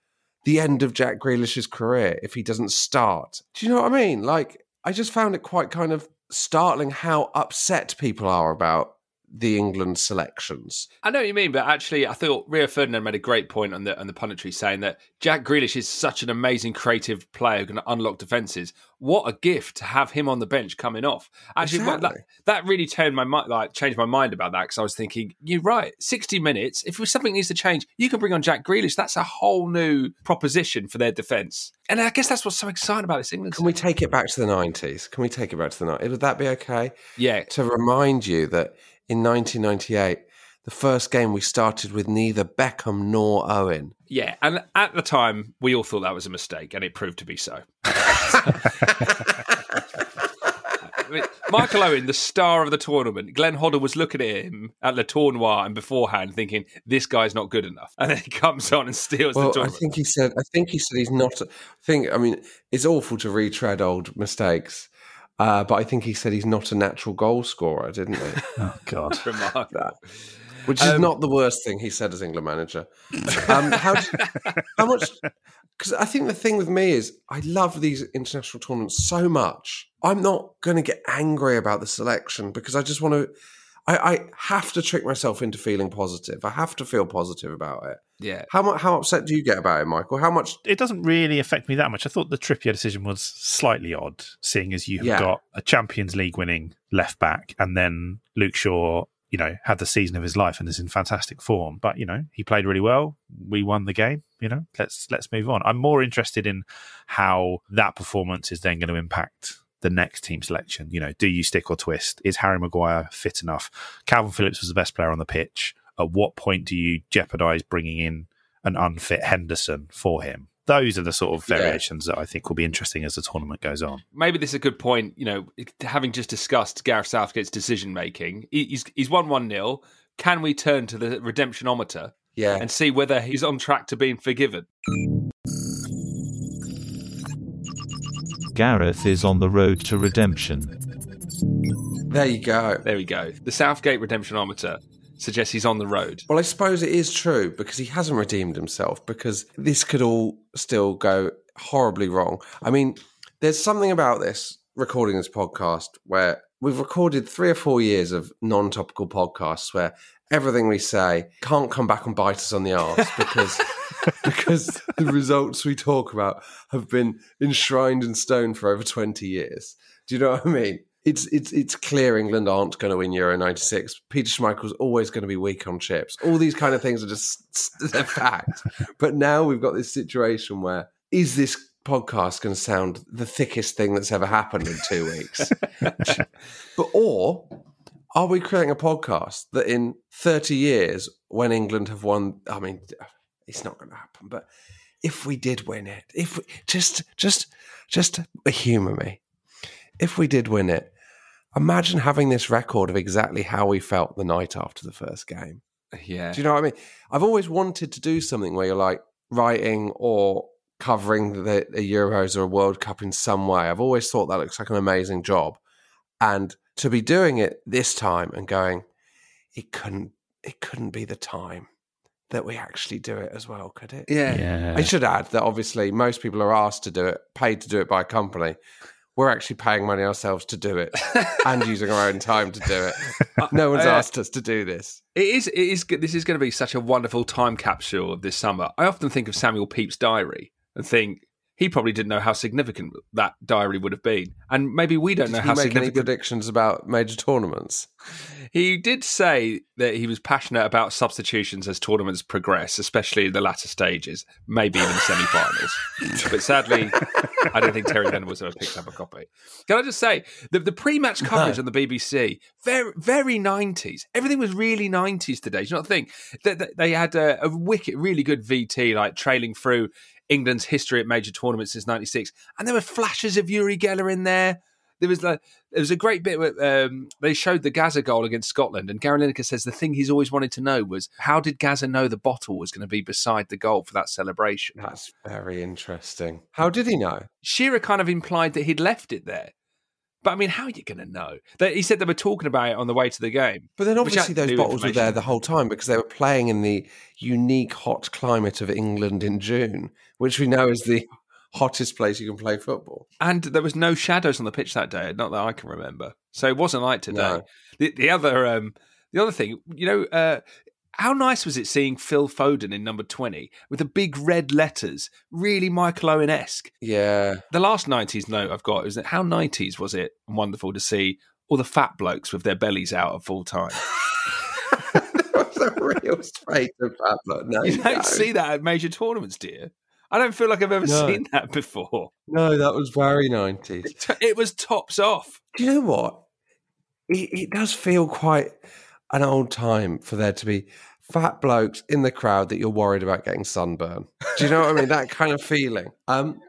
the end of Jack Grealish's career if he doesn't start. Do you know what I mean? Like, I just found it quite kind of startling how upset people are about the England selections. I know what you mean, but actually, I thought Rio Ferdinand made a great point on the on the punditry, saying that Jack Grealish is such an amazing creative player who can unlock defenses. What a gift to have him on the bench coming off. Actually, Exactly. that, that really turned my mind, like changed my mind about that because I was thinking, you're right. Sixty minutes. If something needs to change, you can bring on Jack Grealish. That's a whole new proposition for their defense. And I guess that's what's so exciting about this England. Can we take it back to the 90s? Can we take it back to the 90s? Would that be okay? Yeah. To remind you that in 1998, the first game we started with neither Beckham nor Owen. Yeah, and at the time, we all thought that was a mistake, and it proved to be so. I mean, Michael Owen, the star of the tournament, Glenn Hoddle was looking at him at the Tournoi and beforehand thinking, this guy's not good enough. And then he comes on and steals Well, the I think he said. I think he said he's not. I think. I mean, it's awful to retread old mistakes, uh, but I think he said he's not a natural goal scorer, didn't he? oh God, Remarkable. Which is Um, not the worst thing he said as England manager. Um, how, do- how much? Because I think the thing with me is I love these international tournaments so much. I'm not going to get angry about the selection because I just want to. I, I have to trick myself into feeling positive. I have to feel positive about it. Yeah. How much? How upset do you get about it, Michael? How much? it doesn't really affect me that much. I thought the Trippier decision was slightly odd, seeing as you have Yeah. got a Champions League winning left back, and then Luke Shaw, you know, had the season of his life and is in fantastic form. But you know, he played really well. We won the game. You know, let's let's move on. I'm more interested in how that performance is then going to impact the next team selection. You know, do you stick or twist? Is Harry Maguire fit enough? Kalvin Phillips was the best player on the pitch. At what point do you jeopardise bringing in an unfit Henderson for him? Those are the sort of Yeah. variations that I think will be interesting as the tournament goes on. Maybe this is a good point. You know, having just discussed Gareth Southgate's decision making, he's he's won one 0 Can we turn to the redemptionometer? Yeah. and see whether he's on track to being forgiven. Gareth is on the road to redemption. There you go. There we go. The Southgate redemptionometer suggests he's on the road. Well, I suppose it is true because he hasn't redeemed himself because this could all still go horribly wrong. I mean, there's something about this recording this podcast where we've recorded three or four years of non topical podcasts where everything we say can't come back and bite us on the arse because because the results we talk about have been enshrined in stone for over 20 years. Do you know what I mean? It's it's it's clear England aren't going to win Euro '96. Peter Schmeichel's always going to be weak on chips. All these kind of things are just they're fact. But now we've got this situation where is this podcast going to sound the thickest thing that's ever happened in two weeks? but or are we creating a podcast that in 30 years, when England have won, I mean, it's not going to happen, but if we did win it, if we just, just, just humour me, if we did win it, imagine having this record of exactly how we felt the night after the first game. Yeah. Do you know what I mean? I've always wanted to do something where you're like writing or covering the, the Euros or a World Cup in some way. I've always thought that looks like an amazing job. And to be doing it this time and going, it couldn't it couldn't be the time that we actually do it as well, could it? Yeah. Yeah. I should add that obviously most people are asked to do it, paid to do it by a company. We're actually paying money ourselves to do it and using our own time to do it. No one's Uh, asked us to do this. It is. It is. This is going to be such a wonderful time capsule of this summer. I often think of Samuel Pepys' diary and think he probably didn't know how significant that diary would have been, and maybe we don't Did know he how make any significant. predictions about major tournaments? He did say that he was passionate about substitutions as tournaments progress, especially in the latter stages, maybe even the semi-finals. but sadly, I don't think Terry Venables ever picked up a copy. Can I just say the, the pre-match coverage on the BBC very very nineties. Everything was really nineties today. Do you not think that that they had a, a wicked, really good VT like trailing through England's history at major tournaments since '96, and there were flashes of Uri Geller in there. There was like there was a great bit where um, they showed the Gaza goal against Scotland, and Gary Lineker says the thing he's always wanted to know was how did Gaza know the bottle was going to be beside the goal for that celebration? That's very interesting. How did he know? Shearer kind of implied that he'd left it there. But I mean, how are you going to know? They, he said they were talking about it on the way to the game. But then obviously those bottles were there the whole time because they were playing in the unique hot climate of England in June, which we know is the hottest place you can play football. And there was no shadows on the pitch that day, not that I can remember. So it wasn't like today. No. The, the other, um, the other thing, you know, uh, how nice was it seeing Phil Foden in number twenty with the big red letters, really Michael Owen esque? Yeah. The last nineties note I've got is that how nineties was it wonderful to see all the fat blokes with their bellies out at full time. that was a real straight of Pablo. No, you don't no. see that at major tournaments, dear. I don't feel like I've ever No. seen that before. No, that was very 90s. It was tops off. Do you know what? It, it does feel quite an old time for there to be fat blokes in the crowd that you're worried about getting sunburn. Do you know what I mean? That kind of feeling. Um,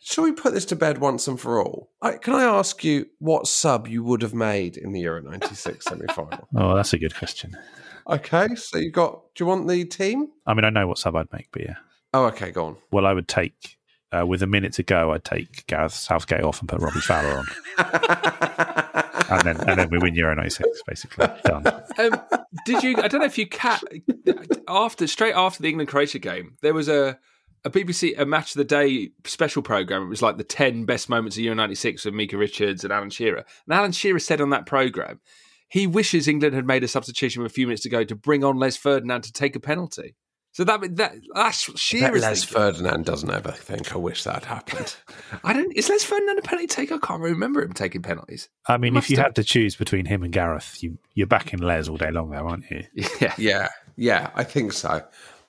shall we put this to bed once and for all? I, can I ask you what sub you would have made in the Euro 96 semi final? Oh, that's a good question. Okay, so you got. Do you want the team? I mean, I know what sub I'd make, but yeah. Oh, okay, go on. Well, I would take, uh, with a minute to go, I'd take Gareth Southgate off and put Robbie Fowler on. and then and then we win Euro 96, basically. Done. Um, did you? I don't know if you cat after straight after the England Croatia game, there was a a BBC a match of the day special program. It was like the ten best moments of Euro '96 with Micah Richards and Alan Shearer. And Alan Shearer said on that program, he wishes England had made a substitution with a few minutes to go to bring on Les Ferdinand to take a penalty. So that that that's what Bet Shearer's Les thinking. Ferdinand doesn't ever think, I wish that had happened. I don't. Is Les Ferdinand a penalty taker? I can't remember him taking penalties. I mean, if you have- had to choose between him and Gareth, you, you're back in Les all day long, though, aren't you? Yeah, yeah, yeah, I think so.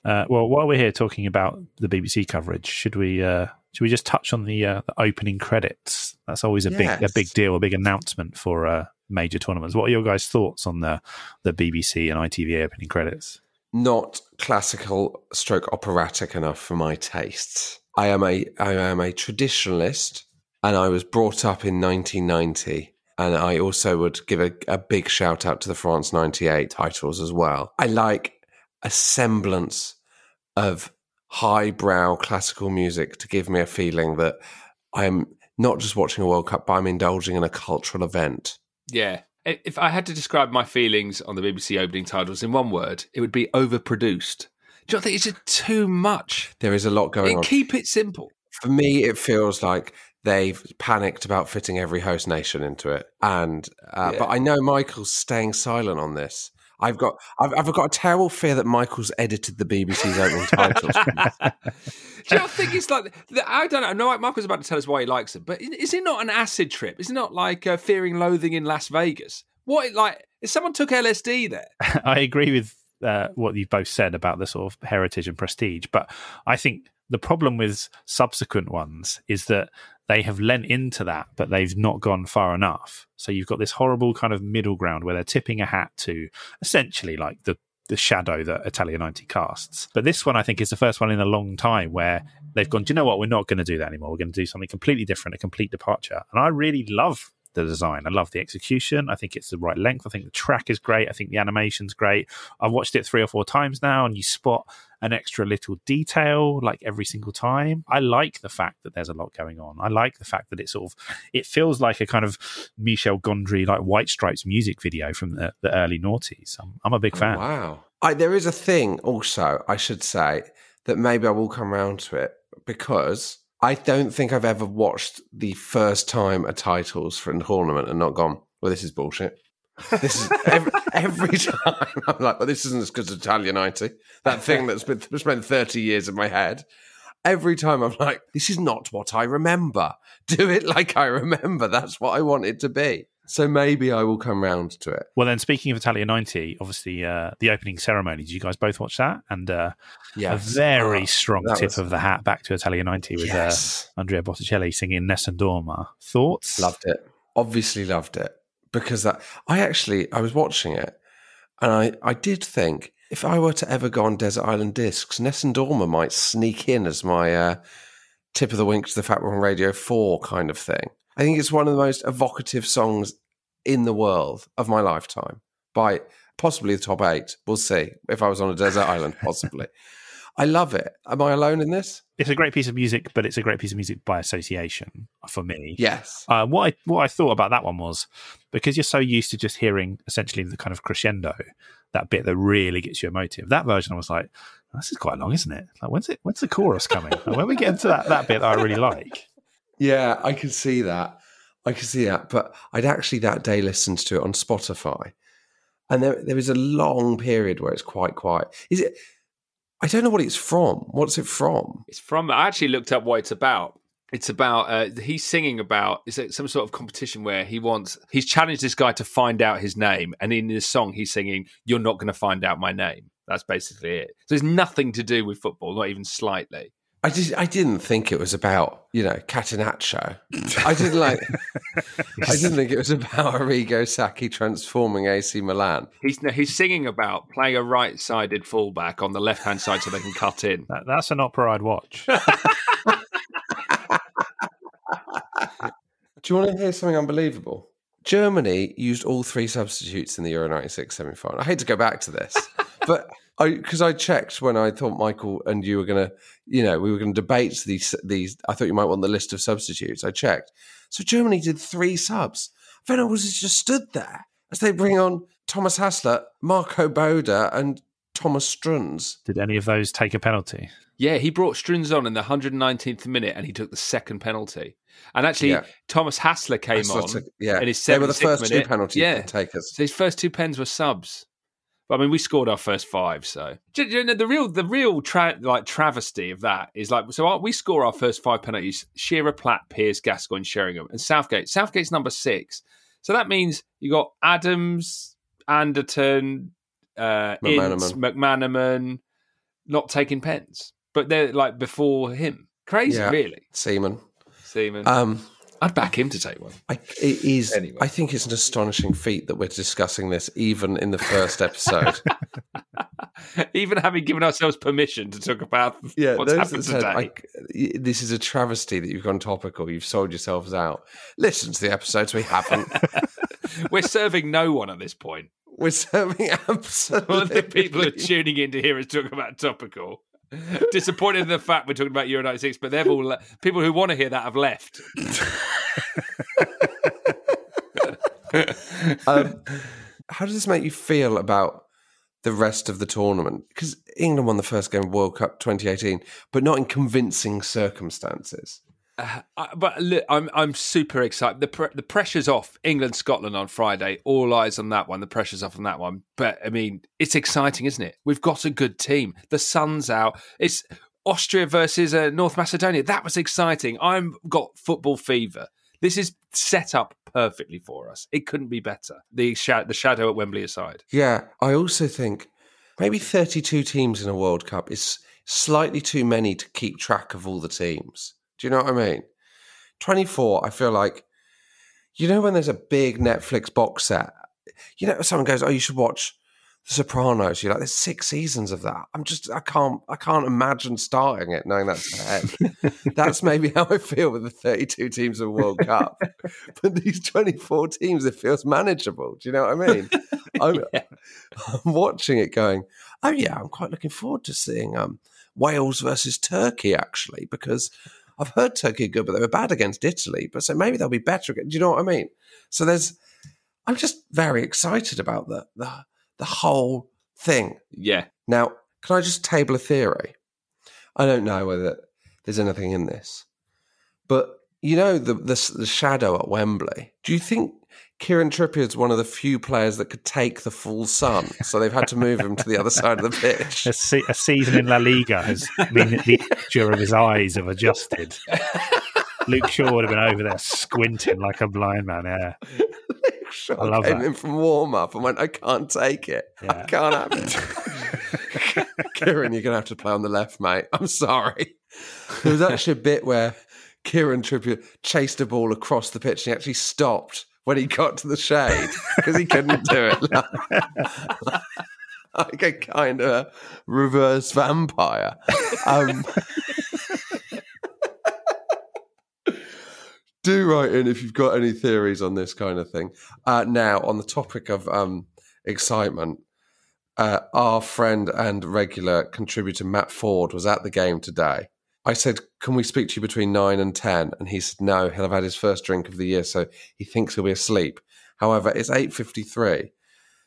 Uh, well, while we're here talking about the BBC coverage, should we uh, should we just touch on the, uh, the opening credits? That's always a big a big deal, a big announcement for uh, major tournaments. What are your guys' thoughts on the the BBC and ITV opening credits? Not classical stroke operatic enough for my tastes. I am a I am a traditionalist and I was brought up in 1990 and I also would give a, a big shout out to the France 98 titles as well. I like a semblance of highbrow classical music to give me a feeling that I'm not just watching a World Cup, but I'm indulging in a cultural event. Yeah. If I had to describe my feelings on the BBC opening titles in one word, it would be overproduced. Do you not think it's just too much? There is a lot going It- on. keep it simple. For me, it feels like they've panicked about fitting every host nation into it. And uh, Yeah. but I know Michael's staying silent on this. I've got I've, I've got a terrible fear that Michael's edited the BBC's opening titles. Do you not think it's like I don't know? I know Michael's about to tell us why he likes it, but is it not an acid trip? Is it not like uh, fearing loathing in Las Vegas? What like if someone took LSD there? I agree with uh, what you've both said about the sort of heritage and prestige, but I think the problem with subsequent ones is that they have lent into that, but they've not gone far enough. So you've got this horrible kind of middle ground where they're tipping a hat to essentially like the the shadow that Italia 90 casts. But this one, I think, is the first one in a long time where they've gone, do you know what? We're not going to do that anymore. We're going to do something completely different, a complete departure. And I really love the design. I love the execution. I think it's the right length. I think the track is great. I think the animation's great. I've watched it three or four times now, and you spot an extra little detail like every single time. I like the fact that there's a lot going on. I like the fact that it sort of it feels like a kind of Michel Gondry like White Stripes music video from the, the early noughties. I'm, I'm a big oh, fan. Oh, wow. I, there is a thing also, I should say, that maybe I will come round to it because I don't think I've ever watched the first time a titles for a tournament and not gone, well, this is bullshit. This is every, every time I'm like, well, this isn't as good as Italian 90. That thing that's been spent 30 years in my head. Every time I'm like, this is not what I remember. Do it like I remember. That's what I want it to be. So maybe I will come round to it. Well, then, speaking of Italia 90, obviously uh, the opening ceremony, did you guys both watch that? And uh, Yes. a very Oh, strong tip was- of the hat back to Italia 90 with Yes. uh, Andrea Botticelli singing Nessun Dorma. Thoughts? Loved it. Obviously loved it because that I actually I was watching it and I I did think if I were to ever go on Desert Island Discs, Nessun Dorma might sneak in as my uh, tip of the wink to the fact we're on Radio 4 kind of thing. I think it's one of the most evocative songs in the world of my lifetime by possibly the top eight. We'll see if I was on a desert island, possibly. I love it. Am I alone in this? It's a great piece of music, but it's a great piece of music by association for me. Yes. Uh, what I what I thought about that one was because you're so used to just hearing essentially the kind of crescendo, that bit that really gets you emotive. That version, I was like, this is quite long, isn't it? Like, when's it? When's the chorus coming? Like, when we get into that that bit that I really like. Yeah, I can see that. I can see that. But I'd actually that day listened to it on Spotify, and there there was a long period where it's quite quiet. Is it? I don't know what it's from. What's it from? It's from. I actually looked up what it's about. It's about uh, he's singing about is it some sort of competition where he wants he's challenged this guy to find out his name, and in this song he's singing, "You're not going to find out my name." That's basically it. So it's nothing to do with football, not even slightly. I did. I didn't think it was about you know Catenaccio. I didn't like. I didn't think it was about Arrigo Sacchi transforming AC Milan. He's no, he's singing about playing a right-sided fullback on the left-hand side so they can cut in. That, that's an opera I'd watch. Do you want to hear something unbelievable? Germany used all three substitutes in the Euro '96 semi-final. I hate to go back to this, but because I, I, checked when I thought Michael and you were going to, you know, we were going to debate these. These I thought you might want the list of substitutes. I checked, so Germany did three subs. Werner was just stood there as they bring on Thomas Hassler, Marco Bode, and Thomas Strunz. Did any of those take a penalty? Yeah, he brought Strunz on in the 119th minute, and he took the second penalty. And actually, yeah. Thomas Hassler came Hassler on. Took, yeah, in his they were the first minute. two penalty yeah. takers. So his first two pens were subs. But I mean, we scored our first five. So you know, the real, the real tra- like travesty of that is like, so we score our first five penalties: Shearer, Platt, Pearce, Gascoigne, Sheringham, and Southgate. Southgate's number six. So that means you got Adams, Anderton, uh, McManaman. McManaman, not taking pens, but they're like before him. Crazy, yeah. really. Seaman. Seaman. Um, I'd back him to take one. I, it is. Anyway. I think it's an astonishing feat that we're discussing this even in the first episode. even having given ourselves permission to talk about yeah, what's happened said, today. I, this is a travesty that you've gone topical. You've sold yourselves out. Listen to the episodes we haven't. we're serving no one at this point. We're serving absolutely. All the people are tuning in to hear us talk about topical. Disappointed in the fact we're talking about Euro 96, but they've all le- people who want to hear that have left. um, how does this make you feel about the rest of the tournament? Because England won the first game of World Cup 2018, but not in convincing circumstances. Uh, but look, I'm I'm super excited. The the pressure's off. England Scotland on Friday. All eyes on that one. The pressure's off on that one. But I mean, it's exciting, isn't it? We've got a good team. The sun's out. It's Austria versus uh, North Macedonia. That was exciting. I'm got football fever. This is set up perfectly for us. It couldn't be better. The sh- the shadow at Wembley aside. Yeah, I also think maybe 32 teams in a World Cup is slightly too many to keep track of all the teams. Do you know what I mean? 24, I feel like, you know, when there's a big Netflix box set, you know, someone goes, Oh, you should watch The Sopranos. You're like, there's six seasons of that. I'm just, I can't, I can't imagine starting it knowing that's ahead. that's maybe how I feel with the 32 teams of World Cup. but these 24 teams, it feels manageable. Do you know what I mean? I'm, yeah. I'm watching it going, Oh, yeah, I'm quite looking forward to seeing um, Wales versus Turkey, actually, because I've heard Turkey good, but they were bad against Italy. But so maybe they'll be better. Do you know what I mean? So there's, I'm just very excited about the the the whole thing. Yeah. Now, can I just table a theory? I don't know whether there's anything in this, but you know the the, the shadow at Wembley. Do you think Kieran Trippier is one of the few players that could take the full sun, so they've had to move him to the other side of the pitch. A, se- a season in La Liga has that the aperture of his eyes have adjusted. Luke Shaw would have been over there squinting like a blind man. Yeah, Luke Shaw I love came that. in from warm up and went, "I can't take it. Yeah. I can't have it." Kieran, you're gonna have to play on the left, mate. I'm sorry. There was actually a bit where Kieran Trippier chased a ball across the pitch and he actually stopped when he got to the shade because he couldn't do it. like a kind of reverse vampire. Um, do write in if you've got any theories on this kind of thing. Uh, now, on the topic of um, excitement, uh, our friend and regular contributor Matt Ford was at the game today. I said, "Can we speak to you between nine and 10? And he said, "No, he'll have had his first drink of the year, so he thinks he'll be asleep." However, it's eight fifty-three.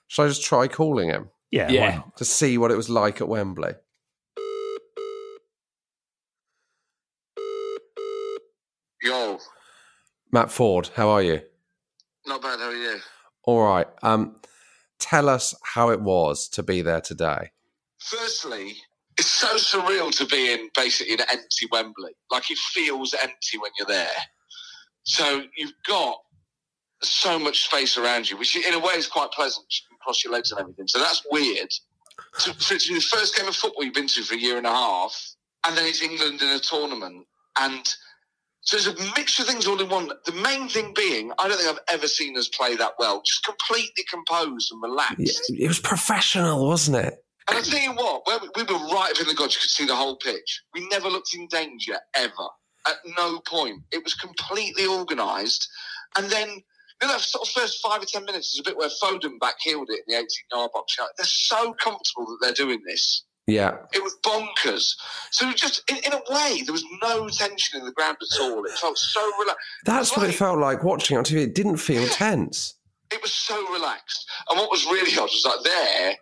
Should I just try calling him? Yeah, Yeah. to see what it was like at Wembley. Yo, Matt Ford, how are you? not bad. How are you? All right. Um, tell us how it was to be there today. Firstly, it's so surreal to be in basically an empty Wembley. Like it feels empty when you're there. So you've got so much space around you, which in a way is quite pleasant. You can cross your legs and everything. So that's weird. To, for it to be the first game of football you've been to for a year and a half, and then it's England in a tournament, and so there's a mixture of things all in one. The main thing being, I don't think I've ever seen us play that well. Just completely composed and relaxed. It was professional, wasn't it? And I tell you what, we, we were right up in the gods, you could see the whole pitch. We never looked in danger ever. At no point. It was completely organised. And then, you know, that sort of first five or ten minutes is a bit where Foden backheeled it in the 18 yard box. They're so comfortable that they're doing this. Yeah. It was bonkers. So just, in, in a way, there was no tension in the ground at all. It felt so relaxed. That's what it felt like watching on TV. It didn't feel tense. it was so relaxed. And what was really odd was like there,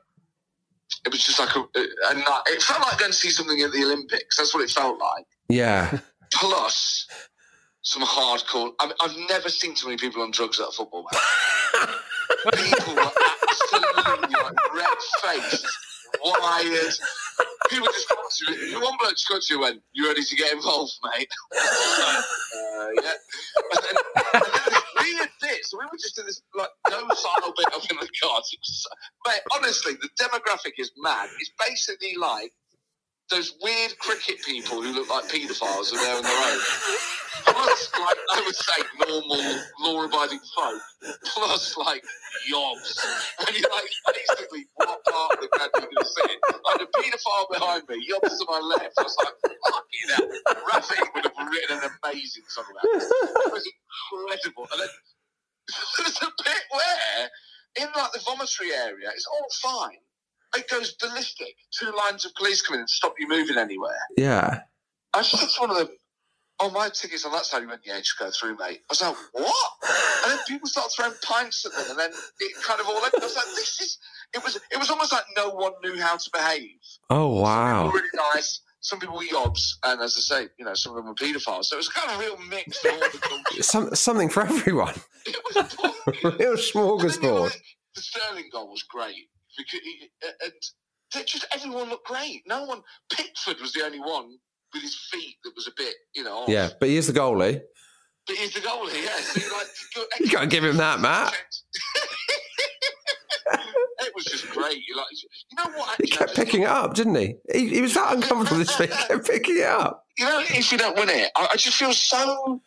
it was just like a, a, a night. It felt like going to see something at the Olympics. That's what it felt like. Yeah. Plus, some hardcore. I mean, I've never seen so many people on drugs at a football match. people were absolutely like red faced, wired. People just got to you. One bloke just got to you and went, "You ready to get involved, mate?" uh, yeah. And then this we were just in this like docile bit up in the cards. Mate, honestly, the demographic is mad. It's basically like those weird cricket people who look like paedophiles are there on their own. Plus, like I would say, normal law-abiding folk. Plus, like yobs. And you're like, basically, what part of the ground are you going to in? I had a paedophile behind me, yobs to my left. I was like, fucking hell. Rafi would have written an amazing song about this. It was incredible. And then there's a bit where, in like the vomitory area, it's all fine. It goes ballistic. Two lines of police come in and stop you moving anywhere. Yeah. I said to one of them, Oh, my ticket's on that side. He went, Yeah, just go through, mate. I was like, What? And then people start throwing pints at them, and then it kind of all ended. I was like, This is. It was. It was almost like no one knew how to behave. Oh, wow. Really nice. Some people were yobs, and as I say, you know, some of them were paedophiles. So it was kind of a real mix of all the culture. Some, something for everyone. It was a real smorgasbord. The Sterling goal was great because and just everyone looked great. No one. Pickford was the only one with his feet that was a bit, you know. off. Yeah, but he is the goalie. But he's the goalie, yeah. So you like, go- You can't give him that, Matt. it was just great. You like, you know what? He kept picking it up, didn't he? He, he was that uncomfortable with his feet, he kept picking it up. You know, if you don't win it, I, I just feel so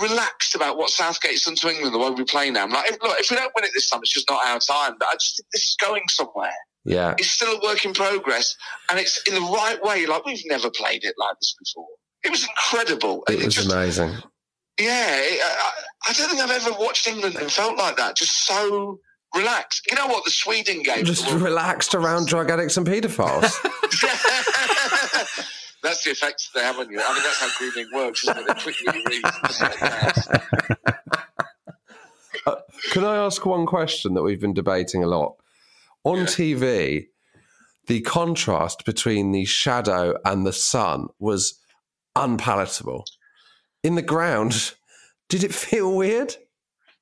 relaxed about what Southgate's done to England, the way we play now. I'm like, if, look, if we don't win it this time, it's just not our time. But I just think this is going somewhere. Yeah. It's still a work in progress, and it's in the right way. Like we've never played it like this before. It was incredible. It was amazing. Yeah, it, I, I don't think I've ever watched England and felt like that. Just so relaxed. You know what? The Sweden game. Just relaxed around drug addicts and paedophiles. That's the effect they have on you. I mean, that's how grooming works, isn't it? They quickly release. Uh, Can I ask one question that we've been debating a lot? On TV, the contrast between the shadow and the sun was unpalatable. In the ground, did it feel weird?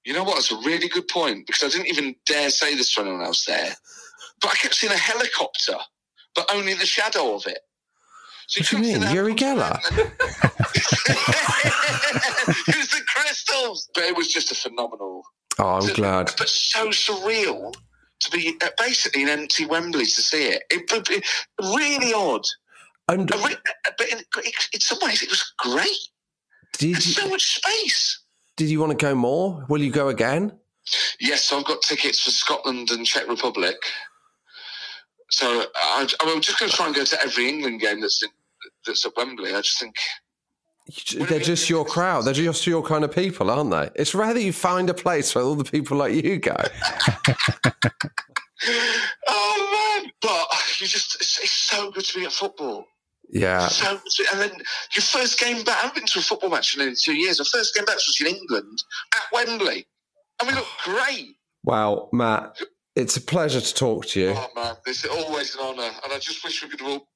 You know what? It's a really good point because I didn't even dare say this to anyone else there. But I kept seeing a helicopter, but only the shadow of it. So What do you mean? Uri Geller? was the crystals. But it was just a phenomenal, Oh, I'm glad. but so surreal to be uh, basically in empty Wembley to see it. It, it, it really odd. And re- but in, in some ways, it was great. Did There's so much space. Did you want to go more? Will you go again? Yes, so I've got tickets for Scotland and Czech Republic. So I, I'm just going to try and go to every England game that's in, that's at Wembley. I just think They're just your crowd. They're just your kind of people, aren't they? It's rare that you find a place where all the people like you go. oh man! But you just it's, so good to be at football. Yeah. So and then your first game back. I haven't been to a football match in two years. My first game back was in England at Wembley, and we looked great. Wow, Matt, it's a pleasure to talk to you. Oh man, this is always an honour, and I just wish we could have all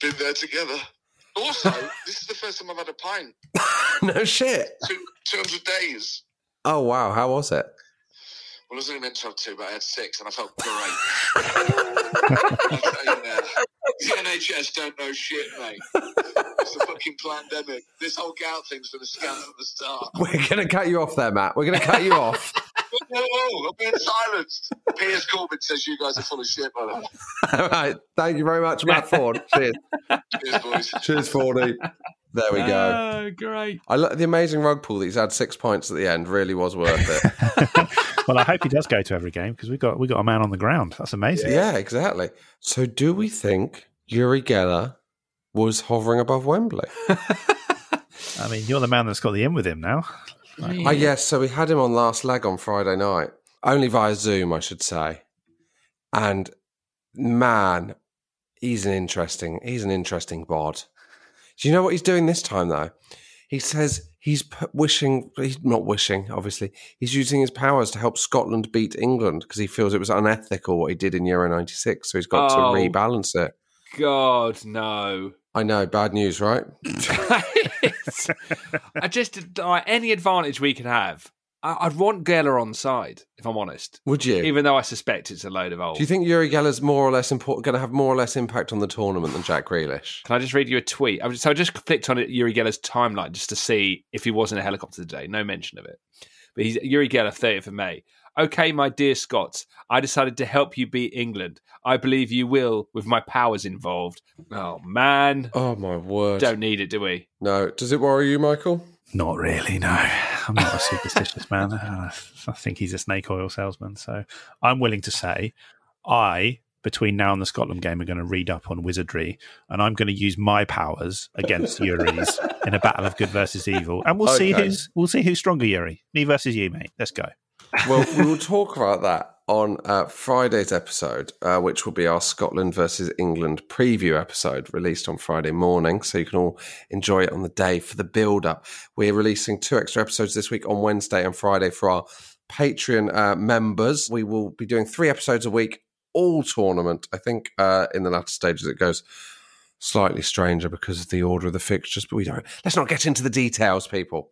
been there together. Also, this is the first time I've had a pint. no shit. Two, 200 days. Oh wow, how was it? Well, I was only meant to have two, but I had six, and I felt great. Now, the NHS don't know shit, mate. It's a fucking pandemic. This whole gout thing's been a scam from the start. We're going to cut you off there, Matt. We're going to cut you off. Whoa, I'm being silenced. Piers Corbyn says you guys are full of shit, by the way. All right. Thank you very much, Matt Ford. Cheers. Cheers, boys. Cheers, Fordy. There we go. Oh, great. I like the amazing rug pull that he's had six points at the end. Really was worth it. well, I hope he does go to every game because we got we got a man on the ground. That's amazing. yeah, exactly. So, do we think Uri Geller was hovering above Wembley? I mean, you're the man that's got the in with him now. Oh, yes. So we had him on last leg on Friday night, only via Zoom, I should say. And man, he's an interesting, he's an interesting bod. Do you know what he's doing this time though? He says he's p- wishing, he's not wishing, obviously. He's using his powers to help Scotland beat England because he feels it was unethical what he did in Euro '96. So he's got Oh. to rebalance it. God, no. I know, bad news, right? I just like any advantage we can have. I'd want Geller on side, if I'm honest. Would you? Even though I suspect it's a load of old. Do you think Uri Geller's more or less important, going to have more or less impact on the tournament than Jack Grealish? Can I just read you a tweet? So I just clicked on it, Uri Geller's timeline just to see if he was in a helicopter today. No mention of it. But he's Yuri Geller, 30th of May. Okay, my dear Scots, I decided to help you beat England. I believe you will with my powers involved. Oh, man. Oh, my word. Don't need it, do we? No. Does it worry you, Michael? Not really, no. I'm not a superstitious man. I think he's a snake oil salesman. So I'm willing to say I, between now and the Scotland game, are going to read up on wizardry and I'm going to use my powers against Uri's in a battle of good versus evil. And we'll see who's we'll see who's stronger, Yuri. Me versus you, mate. Let's go. Well, we will talk about that on uh, Friday's episode, uh, which will be our Scotland versus England preview episode released on Friday morning. So you can all enjoy it on the day for the build up. We're releasing two extra episodes this week on Wednesday and Friday for our Patreon uh, members. We will be doing three episodes a week, all tournament. I think uh, in the latter stages it goes slightly stranger because of the order of the fixtures, but we don't. Let's not get into the details, people.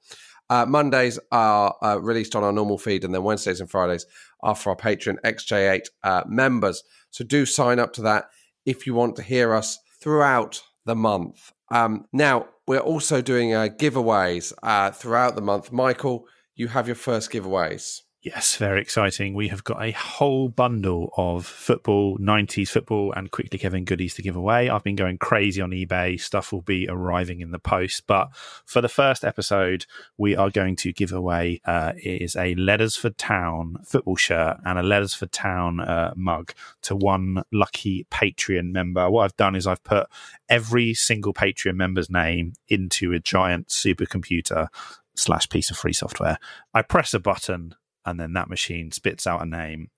Uh, Mondays are uh, released on our normal feed, and then Wednesdays and Fridays are for our Patreon XJ8 uh, members. So do sign up to that if you want to hear us throughout the month. Um, now, we're also doing uh, giveaways uh, throughout the month. Michael, you have your first giveaways. Yes, very exciting. We have got a whole bundle of football, 90s football, and quickly Kevin goodies to give away. I've been going crazy on eBay. Stuff will be arriving in the post. But for the first episode, we are going to give away uh, is a Letters for Town football shirt and a Letters for Town uh, mug to one lucky Patreon member. What I've done is I've put every single Patreon member's name into a giant supercomputer slash piece of free software. I press a button and then that machine spits out a name.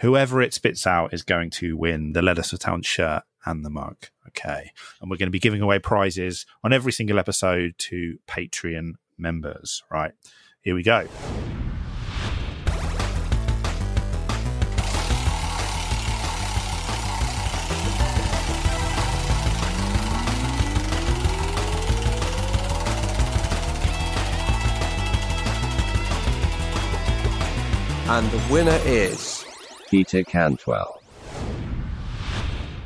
Whoever it spits out is going to win the Letters for Town shirt and the mug. Okay. And we're going to be giving away prizes on every single episode to Patreon members. Right. Here we go. And the winner is Peter Cantwell.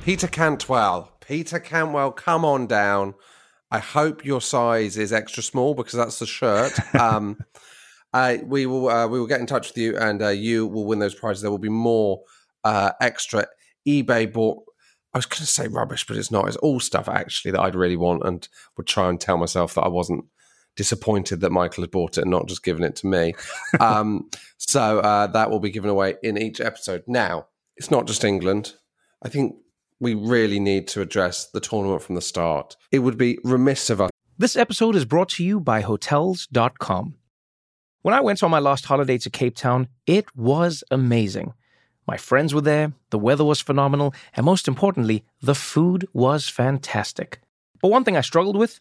Peter Cantwell. Peter Cantwell, come on down. I hope your size is extra small because that's the shirt. Um, uh, we will uh, we will get in touch with you, and uh, you will win those prizes. There will be more uh, extra eBay bought. I was going to say rubbish, but it's not. It's all stuff actually that I'd really want, and would try and tell myself that I wasn't disappointed that Michael had bought it and not just given it to me. um, so uh, that will be given away in each episode. Now, it's not just England. I think we really need to address the tournament from the start. It would be remiss of us. This episode is brought to you by Hotels.com. When I went on my last holiday to Cape Town, it was amazing. My friends were there, the weather was phenomenal, and most importantly, the food was fantastic. But one thing I struggled with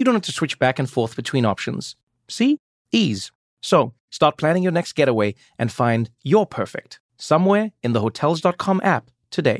you don't have to switch back and forth between options. See? Ease. So start planning your next getaway and find your perfect somewhere in the Hotels.com app today.